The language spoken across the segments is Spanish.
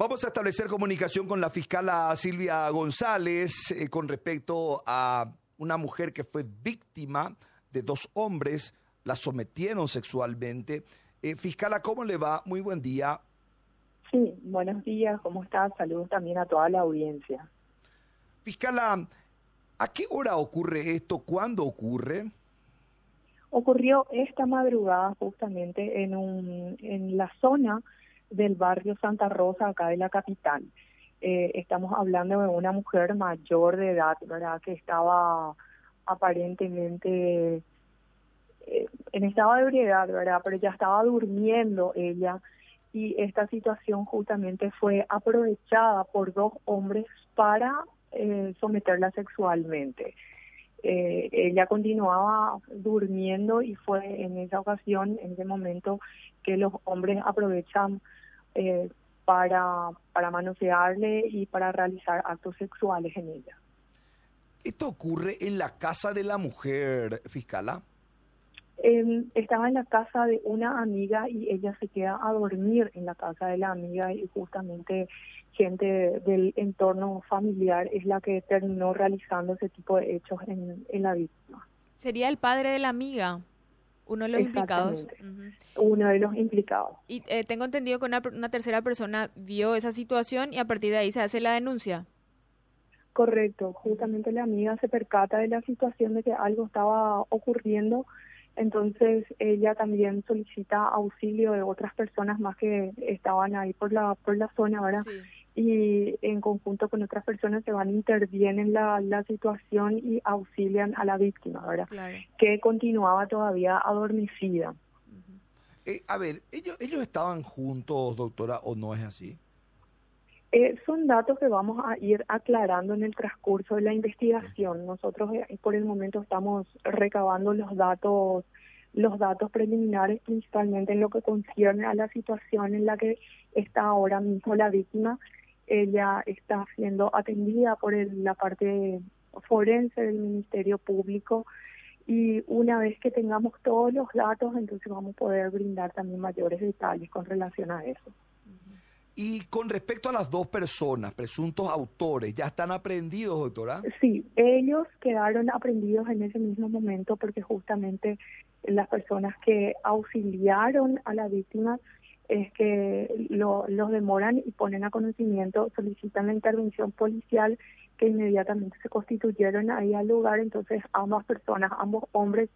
Vamos a establecer comunicación con la fiscala Silvia González eh, con respecto a una mujer que fue víctima de dos hombres, la sometieron sexualmente. Eh, fiscala, ¿cómo le va? Muy buen día. Sí, buenos días, ¿cómo estás? Saludos también a toda la audiencia. Fiscala, ¿a qué hora ocurre esto? ¿Cuándo ocurre? Ocurrió esta madrugada justamente en, un, en la zona del barrio Santa Rosa, acá de la capital. Eh, estamos hablando de una mujer mayor de edad, ¿verdad? Que estaba aparentemente eh, en estado de ebriedad, ¿verdad? Pero ya estaba durmiendo ella y esta situación justamente fue aprovechada por dos hombres para eh, someterla sexualmente. Eh, ella continuaba durmiendo y fue en esa ocasión, en ese momento, que los hombres aprovechan eh, para, para manosearle y para realizar actos sexuales en ella. ¿Esto ocurre en la casa de la mujer, fiscala? Eh, estaba en la casa de una amiga y ella se queda a dormir en la casa de la amiga y justamente gente del entorno familiar es la que terminó realizando ese tipo de hechos en, en la víctima. Sería el padre de la amiga, uno de los implicados. Uno de los implicados. Y eh, tengo entendido que una, una tercera persona vio esa situación y a partir de ahí se hace la denuncia. Correcto, justamente la amiga se percata de la situación de que algo estaba ocurriendo entonces ella también solicita auxilio de otras personas más que estaban ahí por la por la zona, ¿verdad? Y en conjunto con otras personas se van, intervienen la, la situación y auxilian a la víctima, ¿verdad? Que continuaba todavía adormecida. Eh, a ver, ¿ellos, ¿ellos estaban juntos, doctora, o no es así? Eh, son datos que vamos a ir aclarando en el transcurso de la investigación. Nosotros eh, por el momento estamos recabando los datos los datos preliminares principalmente en lo que concierne a la situación en la que está ahora mismo la víctima. Ella está siendo atendida por la parte forense del Ministerio Público y una vez que tengamos todos los datos, entonces vamos a poder brindar también mayores detalles con relación a eso. Y con respecto a las dos personas, presuntos autores, ¿ya están aprendidos, doctora? Sí, ellos quedaron aprendidos en ese mismo momento porque justamente las personas que auxiliaron a la víctima es que lo, los demoran y ponen a conocimiento, solicitan la intervención policial que inmediatamente se constituyeron ahí al lugar, entonces ambas personas, ambos hombres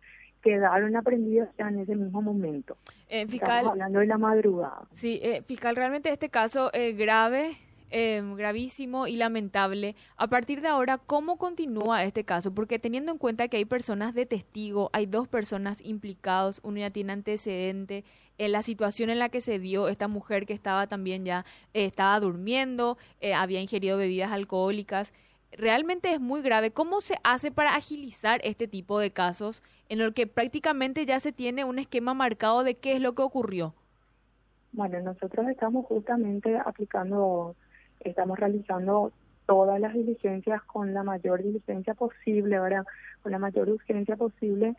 quedaron aprendidos ya en ese mismo momento. Eh, fiscal, hablando de la madrugada. Sí, eh, fiscal, realmente este caso es grave, eh, gravísimo y lamentable. A partir de ahora, ¿cómo continúa este caso? Porque teniendo en cuenta que hay personas de testigo, hay dos personas implicados, uno ya tiene antecedente, en la situación en la que se dio esta mujer que estaba también ya, eh, estaba durmiendo, había ingerido bebidas alcohólicas realmente es muy grave. ¿Cómo se hace para agilizar este tipo de casos en el que prácticamente ya se tiene un esquema marcado de qué es lo que ocurrió? Bueno, nosotros estamos justamente aplicando, estamos realizando todas las diligencias con la mayor diligencia posible, ¿verdad? Con la mayor urgencia posible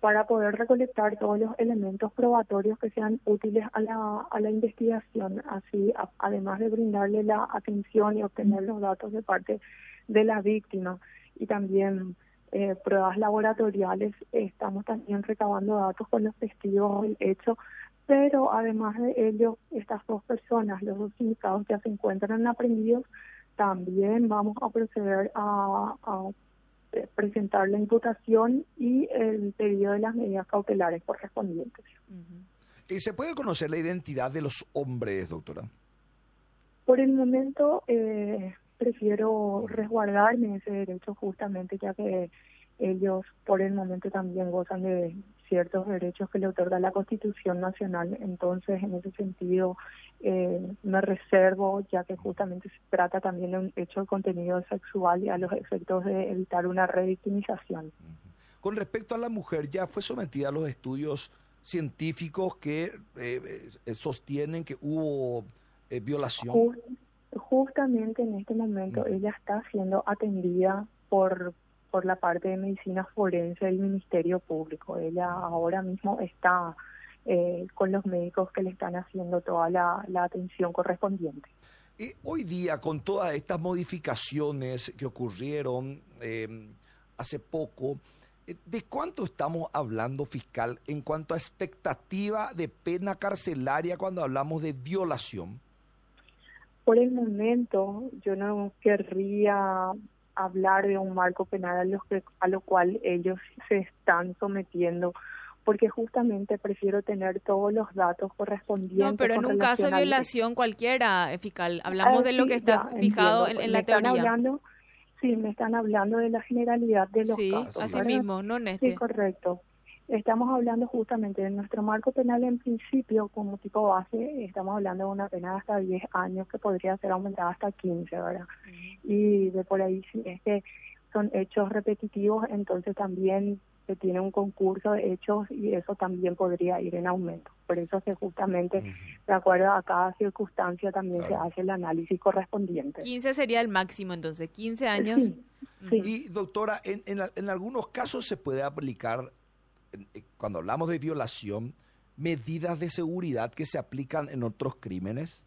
para poder recolectar todos los elementos probatorios que sean útiles a la, a la investigación, así además de brindarle la atención y obtener los datos de parte de la víctima y también eh, pruebas laboratoriales. Estamos también recabando datos con los testigos del hecho, pero además de ello, estas dos personas, los dos indicados ya se encuentran aprendidos, también vamos a proceder a, presentar la imputación y el pedido de las medidas cautelares correspondientes. ¿Y se puede conocer la identidad de los hombres, doctora? Por el momento, eh, prefiero resguardarme ese derecho justamente ya que ellos por el momento también gozan de ciertos derechos que le otorga la Constitución Nacional. Entonces, en ese sentido, eh, me reservo, ya que justamente se trata también de un hecho de contenido sexual y a los efectos de evitar una revictimización. Con respecto a la mujer, ya fue sometida a los estudios científicos que eh, eh, sostienen que hubo violación justamente en este momento ella está siendo atendida por por la parte de medicina forense del Ministerio Público. Ella ahora mismo está eh, con los médicos que le están haciendo toda la, atención correspondiente. Hoy día, con todas estas modificaciones que ocurrieron eh, hace poco, eh, ¿de cuánto estamos hablando fiscal en cuanto a expectativa de pena carcelaria cuando hablamos de violación? Por el momento, yo no querría hablar de un marco penal a lo, que, a lo cual ellos se están sometiendo porque justamente prefiero tener todos los datos correspondientes. No, pero en un caso de violación cualquiera, eh, fiscal, hablamos de lo que está fijado en, la teoría. Hablando, sí, me están hablando de la generalidad de los sí, casos. así mismo, no en este. Sí, correcto. Estamos hablando justamente de nuestro marco penal en principio, como tipo base, estamos hablando de una pena de hasta 10 años que podría ser aumentada hasta 15, ¿verdad? Y de por ahí, si es que son hechos repetitivos, entonces también se tiene un concurso de hechos y eso también podría ir en aumento. Por eso se justamente, de acuerdo a cada circunstancia, también se hace el análisis correspondiente. 15 sería el máximo, entonces, 15 años. Sí, Y doctora, en, en, en algunos casos se puede aplicar cuando hablamos de violación, medidas de seguridad que se aplican en otros crímenes?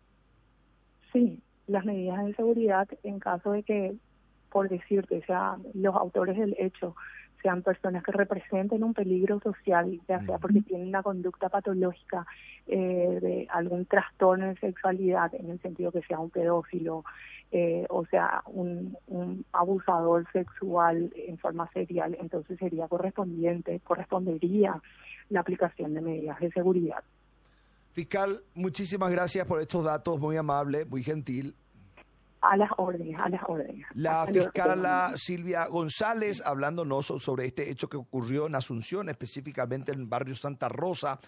Sí, las medidas de seguridad en caso de que, por decirte, sean los autores del hecho sean personas que representen un peligro social, ya sea porque tienen una conducta patológica eh, de algún trastorno de sexualidad, en el sentido que sea un pedófilo, eh, o sea, un, un, abusador sexual en forma serial, entonces sería correspondiente, correspondería la aplicación de medidas de seguridad. Fiscal, muchísimas gracias por estos datos, muy amable, muy gentil. A las órdenes, a las órdenes. La fiscal Silvia González hablándonos sobre este hecho que ocurrió en Asunción, específicamente en el barrio Santa Rosa,